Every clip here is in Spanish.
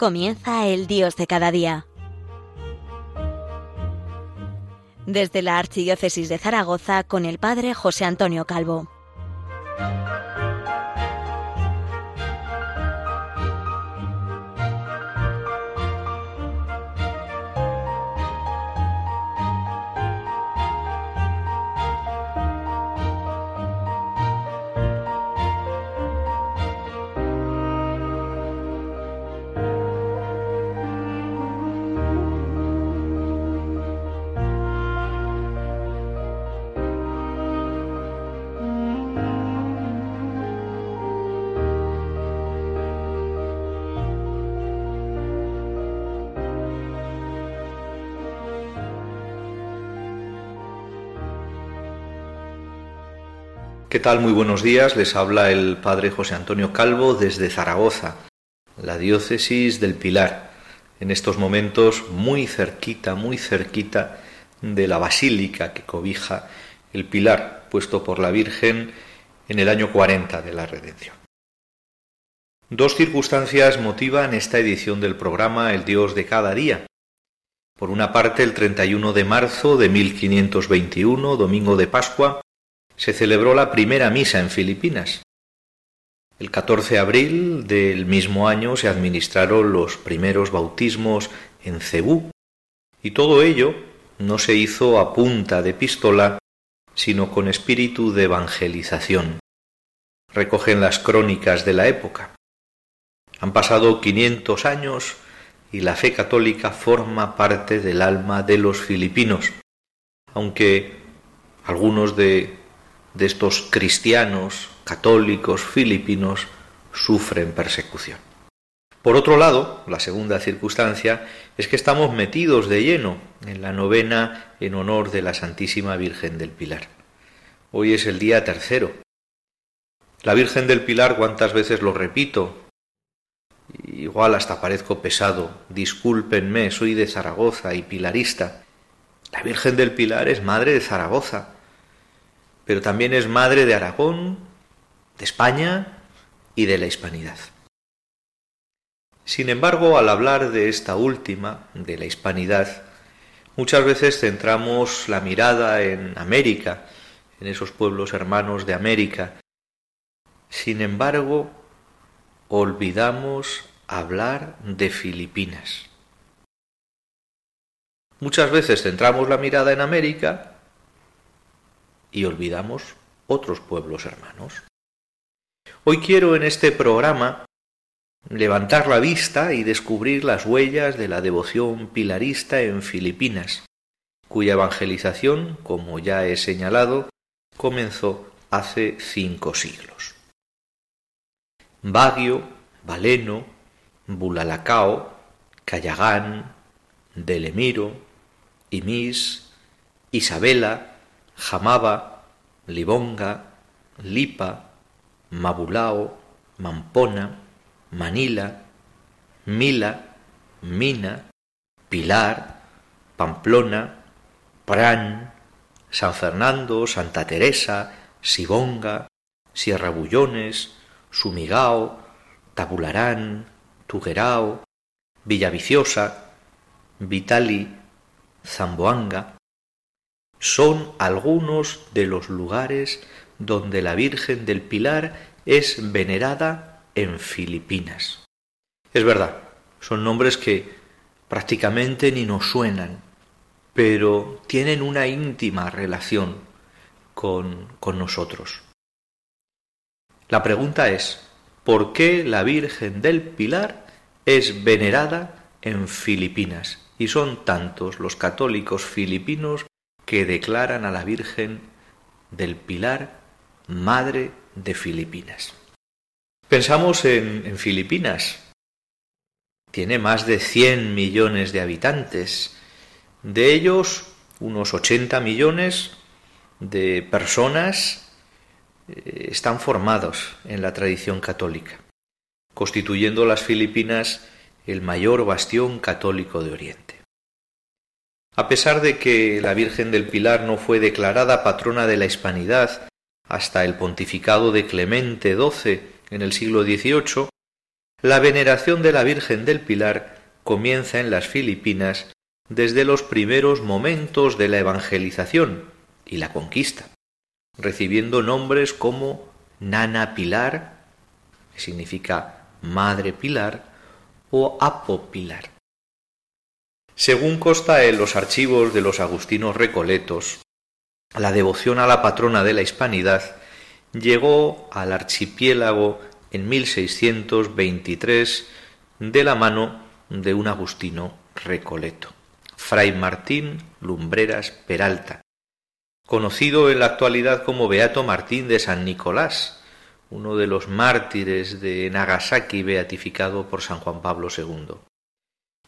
Comienza el Dios de cada día. Desde la Archidiócesis de Zaragoza con el Padre José Antonio Calvo. ¿Qué tal? Muy buenos días. Les habla el Padre José Antonio Calvo desde Zaragoza, la diócesis del Pilar. En estos momentos muy cerquita, muy cerquita de la basílica que cobija el Pilar, puesto por la Virgen en el año 40 de la Redención. Dos circunstancias motivan esta edición del programa El Dios de cada día. Por una parte, el 31 de marzo de 1521, domingo de Pascua, se celebró la primera misa en Filipinas. El 14 de abril del mismo año se administraron los primeros bautismos en Cebú, y todo ello no se hizo a punta de pistola, sino con espíritu de evangelización. Recogen las crónicas de la época. Han pasado 500 años y la fe católica forma parte del alma de los filipinos, aunque algunos de de estos cristianos católicos filipinos sufren persecución. Por otro lado, la segunda circunstancia es que estamos metidos de lleno en la novena en honor de la Santísima Virgen del Pilar. Hoy es el día tercero. La Virgen del Pilar, ¿cuántas veces lo repito? Igual hasta parezco pesado. Discúlpenme, soy de Zaragoza y pilarista. La Virgen del Pilar es madre de Zaragoza pero también es madre de Aragón, de España y de la hispanidad. Sin embargo, al hablar de esta última, de la hispanidad, muchas veces centramos la mirada en América, en esos pueblos hermanos de América. Sin embargo, olvidamos hablar de Filipinas. Muchas veces centramos la mirada en América y olvidamos otros pueblos hermanos. Hoy quiero en este programa levantar la vista y descubrir las huellas de la devoción pilarista en Filipinas, cuya evangelización, como ya he señalado, comenzó hace cinco siglos. Baguio, Valeno, Bulalacao, Cayagán, Delemiro, Imis, Isabela, Jamaba, Libonga, Lipa, Mabulao, Mampona, Manila, Mila, Mina, Pilar, Pamplona, Pran, San Fernando, Santa Teresa, Sibonga, Sierra Bullones, Sumigao, Tabularán, Tuguerao, Villaviciosa, Vitali, Zamboanga, son algunos de los lugares donde la Virgen del Pilar es venerada en Filipinas. Es verdad, son nombres que prácticamente ni nos suenan, pero tienen una íntima relación con, con nosotros. La pregunta es, ¿por qué la Virgen del Pilar es venerada en Filipinas? Y son tantos los católicos filipinos que declaran a la Virgen del Pilar Madre de Filipinas. Pensamos en, Filipinas. Tiene más de 100 millones de habitantes. De ellos, unos 80 millones de personas eh, están formados en la tradición católica, constituyendo las Filipinas el mayor bastión católico de Oriente. A pesar de que la Virgen del Pilar no fue declarada patrona de la hispanidad hasta el pontificado de Clemente XII en el siglo XVIII, La veneración de la Virgen del Pilar comienza en las Filipinas desde los primeros momentos de la evangelización y la conquista, recibiendo nombres como Nana Pilar, que significa Madre Pilar, o Apo Pilar. Según consta en los archivos de los agustinos recoletos, la devoción a la patrona de la hispanidad llegó al archipiélago en 1623 de la mano de un agustino recoleto, Fray Martín Lumbreras Peralta, conocido en la actualidad como Beato Martín de San Nicolás, uno de los mártires de Nagasaki beatificado por San Juan Pablo II.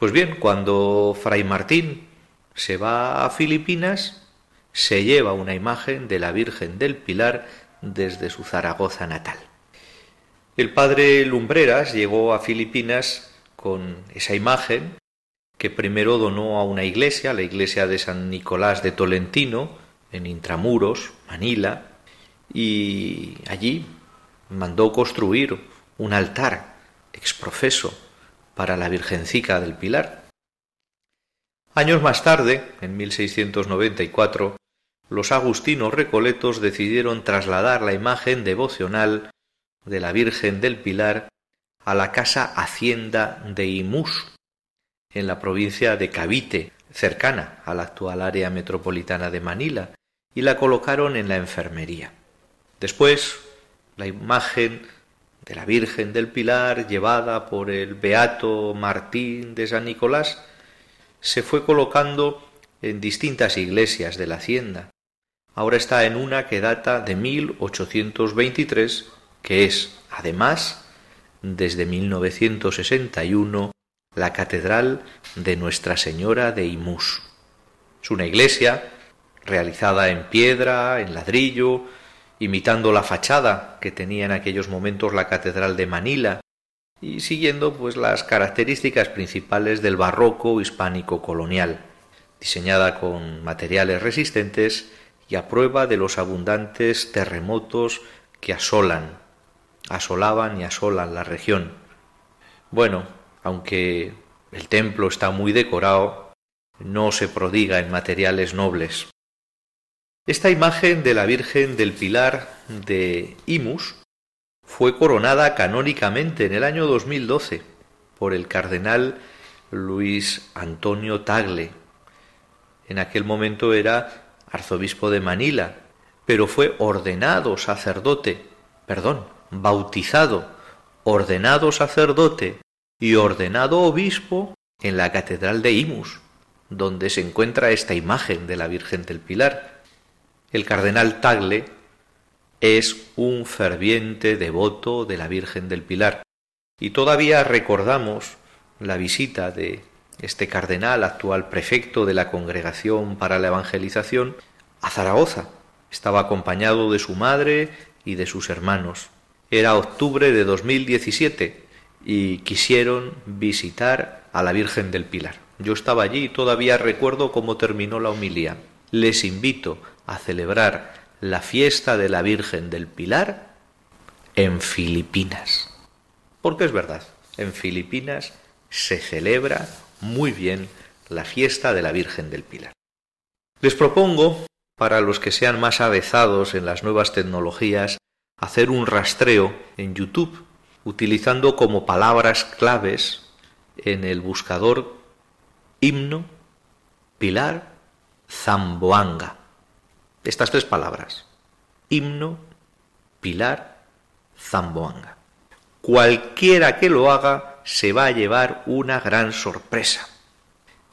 Pues bien, cuando Fray Martín se va a Filipinas, se lleva una imagen de la Virgen del Pilar desde su Zaragoza natal. El padre Lumbreras llegó a Filipinas con esa imagen que primero donó a una iglesia, la iglesia de San Nicolás de Tolentino, en Intramuros, Manila, y allí mandó construir un altar exprofeso para la Virgencica del Pilar. Años más tarde, en 1694, los agustinos recoletos decidieron trasladar la imagen devocional de la Virgen del Pilar a la casa Hacienda de Imus, en la provincia de Cavite, cercana a la actual área metropolitana de Manila, y la colocaron en la enfermería. Después, la imagen de la Virgen del Pilar, llevada por el Beato Martín de San Nicolás, se fue colocando en distintas iglesias de la hacienda, ahora está en una que data de 1823, que es, además, desde 1961, la Catedral de Nuestra Señora de Imus. Es una iglesia realizada en piedra, en ladrillo, imitando la fachada que tenía en aquellos momentos la Catedral de Manila y siguiendo pues las características principales del barroco hispánico colonial, diseñada con materiales resistentes y a prueba de los abundantes terremotos que asolan, asolaban y asolan la región. Bueno, aunque el templo está muy decorado, no se prodiga en materiales nobles. Esta imagen de la Virgen del Pilar de Imus fue coronada canónicamente en el año 2012 por el cardenal Luis Antonio Tagle. En aquel momento era arzobispo de Manila, pero fue ordenado sacerdote, perdón, bautizado, ordenado sacerdote y ordenado obispo en la Catedral de Imus, donde se encuentra esta imagen de la Virgen del Pilar. El cardenal Tagle es un ferviente devoto de la Virgen del Pilar y todavía recordamos la visita de este cardenal, actual prefecto de la Congregación para la Evangelización, a Zaragoza. Estaba acompañado de su madre y de sus hermanos. Era octubre de 2017 y quisieron visitar a la Virgen del Pilar. Yo estaba allí y todavía recuerdo cómo terminó la homilía. Les invito a celebrar la fiesta de la Virgen del Pilar en Filipinas. Porque es verdad, en Filipinas se celebra muy bien la fiesta de la Virgen del Pilar. Les propongo, para los que sean más avezados en las nuevas tecnologías, hacer un rastreo en YouTube utilizando como palabras claves en el buscador himno, pilar, zamboanga. Estas tres palabras. Himno, pilar, zamboanga. Cualquiera que lo haga se va a llevar una gran sorpresa.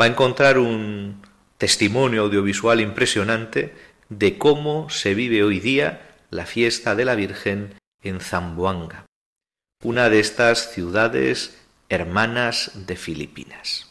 Va a encontrar un testimonio audiovisual impresionante de cómo se vive hoy día la fiesta de la Virgen en Zamboanga, una de estas ciudades hermanas de Filipinas.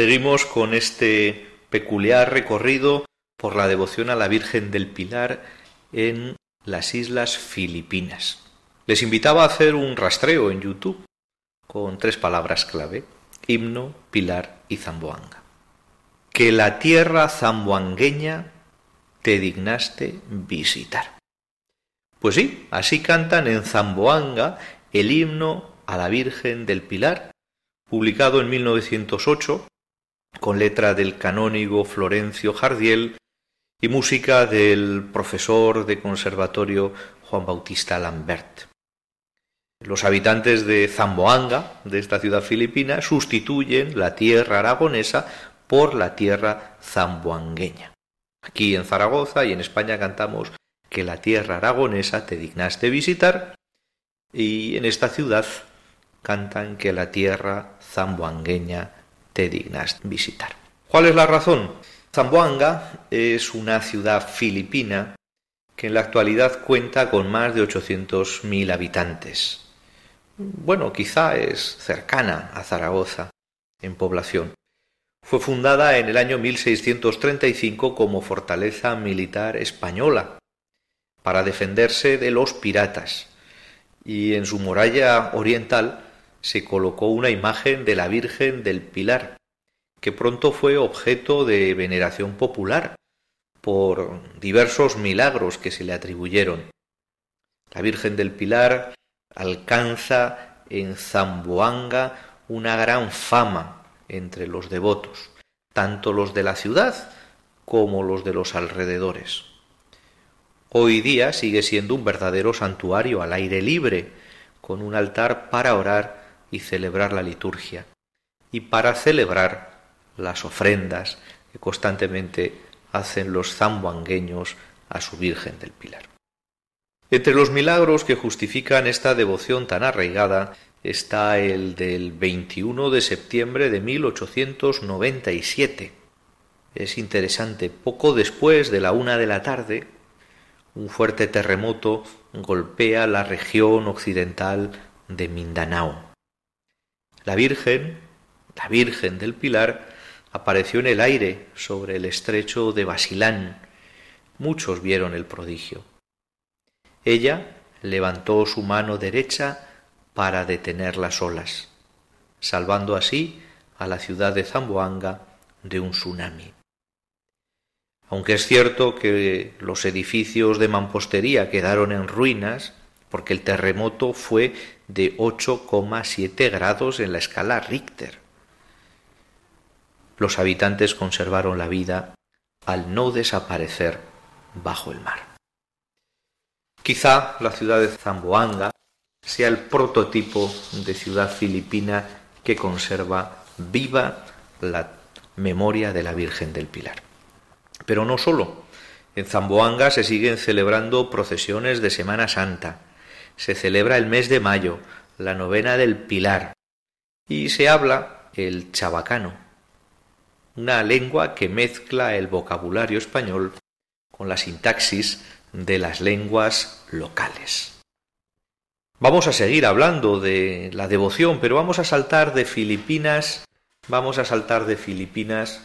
Seguimos con este peculiar recorrido por la devoción a la Virgen del Pilar en las Islas Filipinas. Les invitaba a hacer un rastreo en YouTube con tres palabras clave, himno, pilar y zamboanga. Que la tierra zamboangueña te dignaste visitar. Pues sí, así cantan en Zamboanga el himno a la Virgen del Pilar, publicado en 1908 con letra del canónigo Florencio Jardiel y música del profesor de conservatorio Juan Bautista Lambert. Los habitantes de Zamboanga, de esta ciudad filipina, sustituyen la tierra aragonesa por la tierra zamboangueña. Aquí en Zaragoza y en España cantamos que la tierra aragonesa te dignaste visitar y en esta ciudad cantan que la tierra zamboangueña te dignas visitar. ¿Cuál es la razón? Zamboanga es una ciudad filipina que en la actualidad cuenta con más de 800.000 habitantes. Bueno, quizá es cercana a Zaragoza en población. Fue fundada en el año 1635 como fortaleza militar española para defenderse de los piratas y en su muralla oriental se colocó una imagen de la Virgen del Pilar, que pronto fue objeto de veneración popular por diversos milagros que se le atribuyeron. La Virgen del Pilar alcanza en Zamboanga una gran fama entre los devotos, tanto los de la ciudad como los de los alrededores. Hoy día sigue siendo un verdadero santuario al aire libre, con un altar para orar y celebrar la liturgia y para celebrar las ofrendas que constantemente hacen los zamboangueños a su Virgen del Pilar. Entre los milagros que justifican esta devoción tan arraigada está el del 21 de septiembre de 1897. Es interesante, poco después de la una de la tarde, un fuerte terremoto golpea la región occidental de Mindanao. La Virgen, la Virgen del Pilar, apareció en el aire sobre el estrecho de Basilán. Muchos vieron el prodigio. Ella levantó su mano derecha para detener las olas, salvando así a la ciudad de Zamboanga de un tsunami. Aunque es cierto que los edificios de mampostería quedaron en ruinas, porque el terremoto fue de 8,7 grados en la escala Richter. Los habitantes conservaron la vida al no desaparecer bajo el mar. Quizá la ciudad de Zamboanga sea el prototipo de ciudad filipina que conserva viva la memoria de la Virgen del Pilar. Pero no solo. En Zamboanga se siguen celebrando procesiones de Semana Santa, se celebra el mes de mayo, la novena del Pilar, y se habla el chabacano, una lengua que mezcla el vocabulario español con la sintaxis de las lenguas locales. Vamos a seguir hablando de la devoción, pero vamos a saltar de Filipinas, vamos a saltar de Filipinas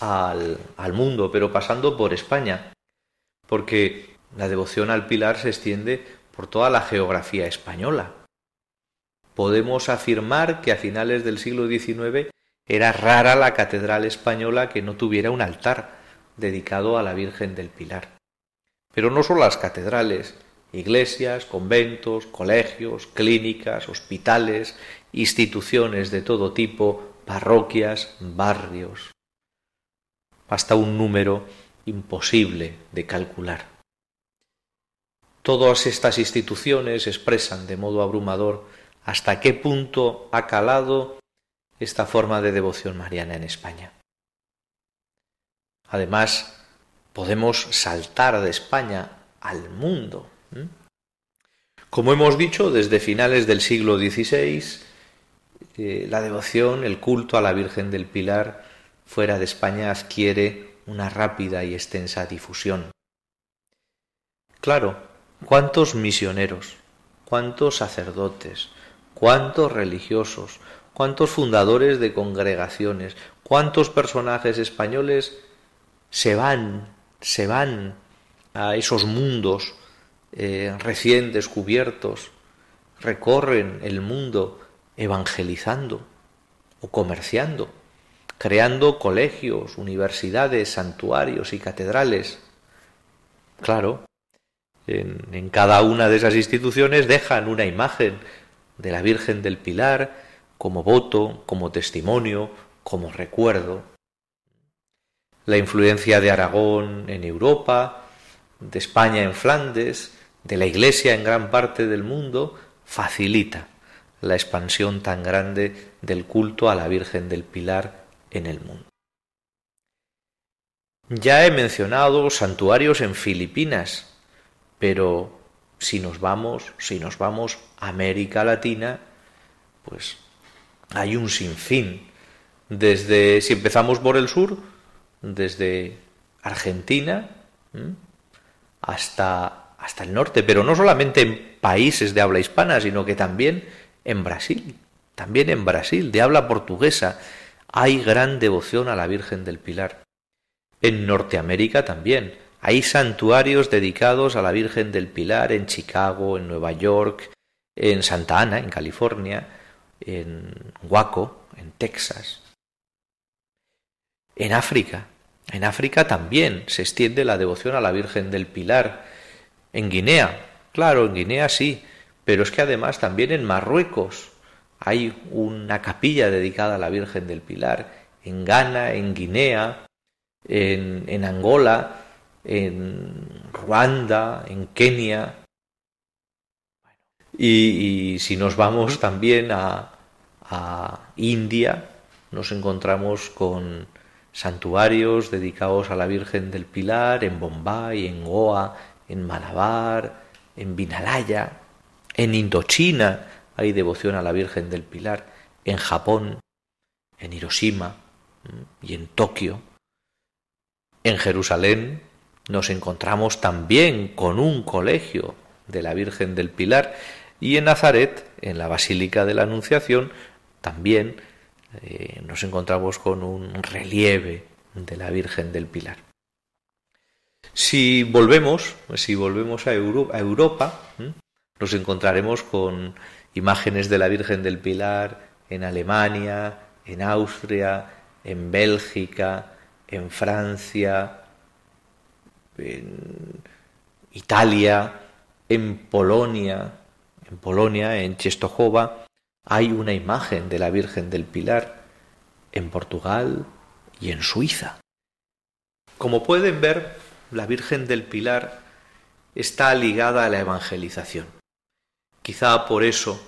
al, al mundo, pero pasando por España, porque la devoción al pilar se extiende por toda la geografía española. Podemos afirmar que a finales del siglo XIX era rara la catedral española que no tuviera un altar dedicado a la Virgen del Pilar. Pero no solo las catedrales, iglesias, conventos, colegios, clínicas, hospitales, instituciones de todo tipo, parroquias, barrios, hasta un número imposible de calcular. Todas estas instituciones expresan de modo abrumador hasta qué punto ha calado esta forma de devoción mariana en España. Además, podemos saltar de España al mundo. Como hemos dicho, desde finales del siglo XVI, eh, la devoción, el culto a la Virgen del Pilar fuera de España adquiere una rápida y extensa difusión. Claro, ¿cuántos misioneros, cuántos sacerdotes, cuántos religiosos, cuántos fundadores de congregaciones, cuántos personajes españoles se van, se van a esos mundos eh, recién descubiertos, recorren el mundo evangelizando o comerciando, creando colegios, universidades, santuarios y catedrales. Claro, en, cada una de esas instituciones dejan una imagen de la Virgen del Pilar como voto, como testimonio, como recuerdo. La influencia de Aragón en Europa, de España en Flandes, de la Iglesia en gran parte del mundo, facilita la expansión tan grande del culto a la Virgen del Pilar en el mundo. Ya he mencionado santuarios en Filipinas, pero si nos vamos, si nos vamos a América Latina, pues hay un sinfín. Desde, si empezamos por el sur, desde Argentina hasta, hasta el norte, pero no solamente en países de habla hispana, sino que también en Brasil, también en Brasil, de habla portuguesa, hay gran devoción a la Virgen del Pilar. En Norteamérica también, hay santuarios dedicados a la Virgen del Pilar en Chicago, en Nueva York, en Santa Ana, en California, en Waco, en Texas. En África, en África también se extiende la devoción a la Virgen del Pilar. En Guinea, claro, en Guinea sí, pero es que además también en Marruecos hay una capilla dedicada a la Virgen del Pilar. En Ghana, en Guinea, en, en Angola, en Ruanda, en Kenia. Y, si nos vamos también a, a India, nos encontramos con santuarios dedicados a la Virgen del Pilar en Bombay, en Goa, en Malabar, en Vinalaya, en Indochina hay devoción a la Virgen del Pilar, en Japón, en Hiroshima y en Tokio. En Jerusalén nos encontramos también con un colegio de la Virgen del Pilar y en Nazaret, en la Basílica de la Anunciación, también eh, nos encontramos con un relieve de la Virgen del Pilar. Si volvemos, si volvemos a, Europa, nos encontraremos con imágenes de la Virgen del Pilar en Alemania, en Austria, en Bélgica, en Francia, en Italia, en Polonia, en Polonia, en Czestochowa, hay una imagen de la Virgen del Pilar, en Portugal y en Suiza. Como pueden ver, la Virgen del Pilar está ligada a la evangelización. Quizá por eso,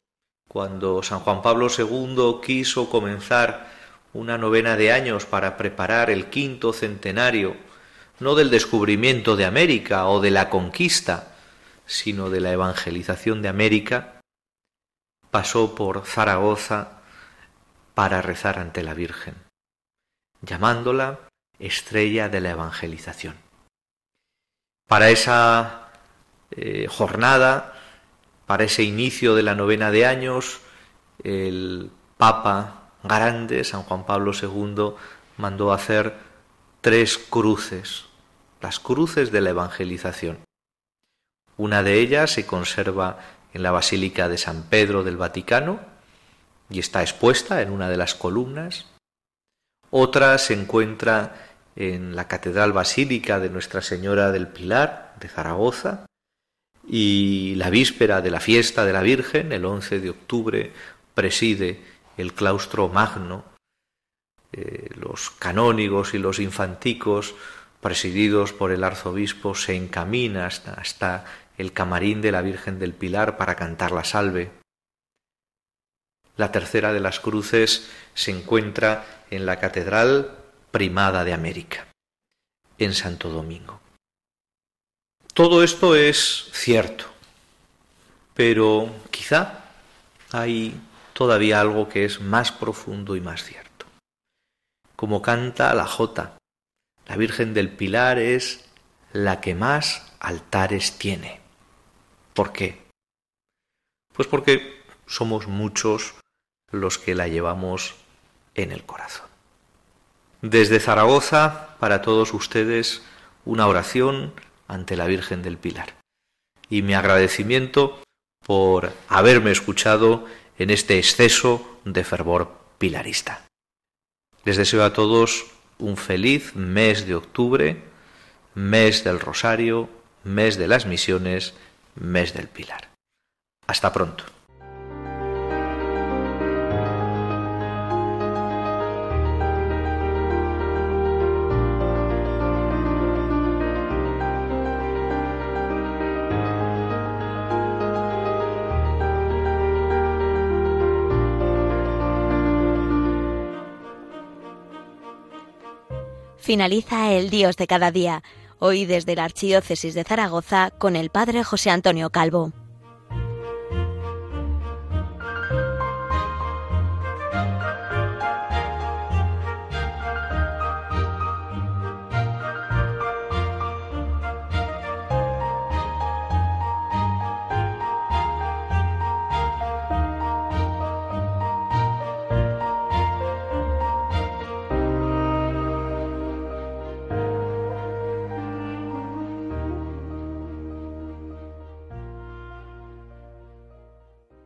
cuando San Juan Pablo II quiso comenzar una novena de años para preparar el quinto centenario no del descubrimiento de América o de la conquista, sino de la evangelización de América, pasó por Zaragoza para rezar ante la Virgen, llamándola estrella de la evangelización. Para esa eh, jornada, para ese inicio de la novena de años, el Papa Grande, San Juan Pablo II, mandó hacer tres cruces las cruces de la evangelización. Una de ellas se conserva en la Basílica de San Pedro del Vaticano y está expuesta en una de las columnas. Otra se encuentra en la Catedral Basílica de Nuestra Señora del Pilar de Zaragoza y la víspera de la fiesta de la Virgen, el 11 de octubre, preside el claustro magno. Eh, los canónigos y los infanticos presididos por el arzobispo, se encamina hasta, el camarín de la Virgen del Pilar para cantar la salve. La tercera de las cruces se encuentra en la Catedral Primada de América, en Santo Domingo. Todo esto es cierto, pero quizá hay todavía algo que es más profundo y más cierto. Como canta la Jota, la Virgen del Pilar es la que más altares tiene. ¿Por qué? Pues porque somos muchos los que la llevamos en el corazón. Desde Zaragoza, para todos ustedes, una oración ante la Virgen del Pilar. Y mi agradecimiento por haberme escuchado en este exceso de fervor pilarista. Les deseo a todos un feliz mes de octubre, mes del Rosario, mes de las misiones, mes del Pilar. Hasta pronto. Finaliza el Dios de cada día, hoy desde la Archidiócesis de Zaragoza con el Padre José Antonio Calvo.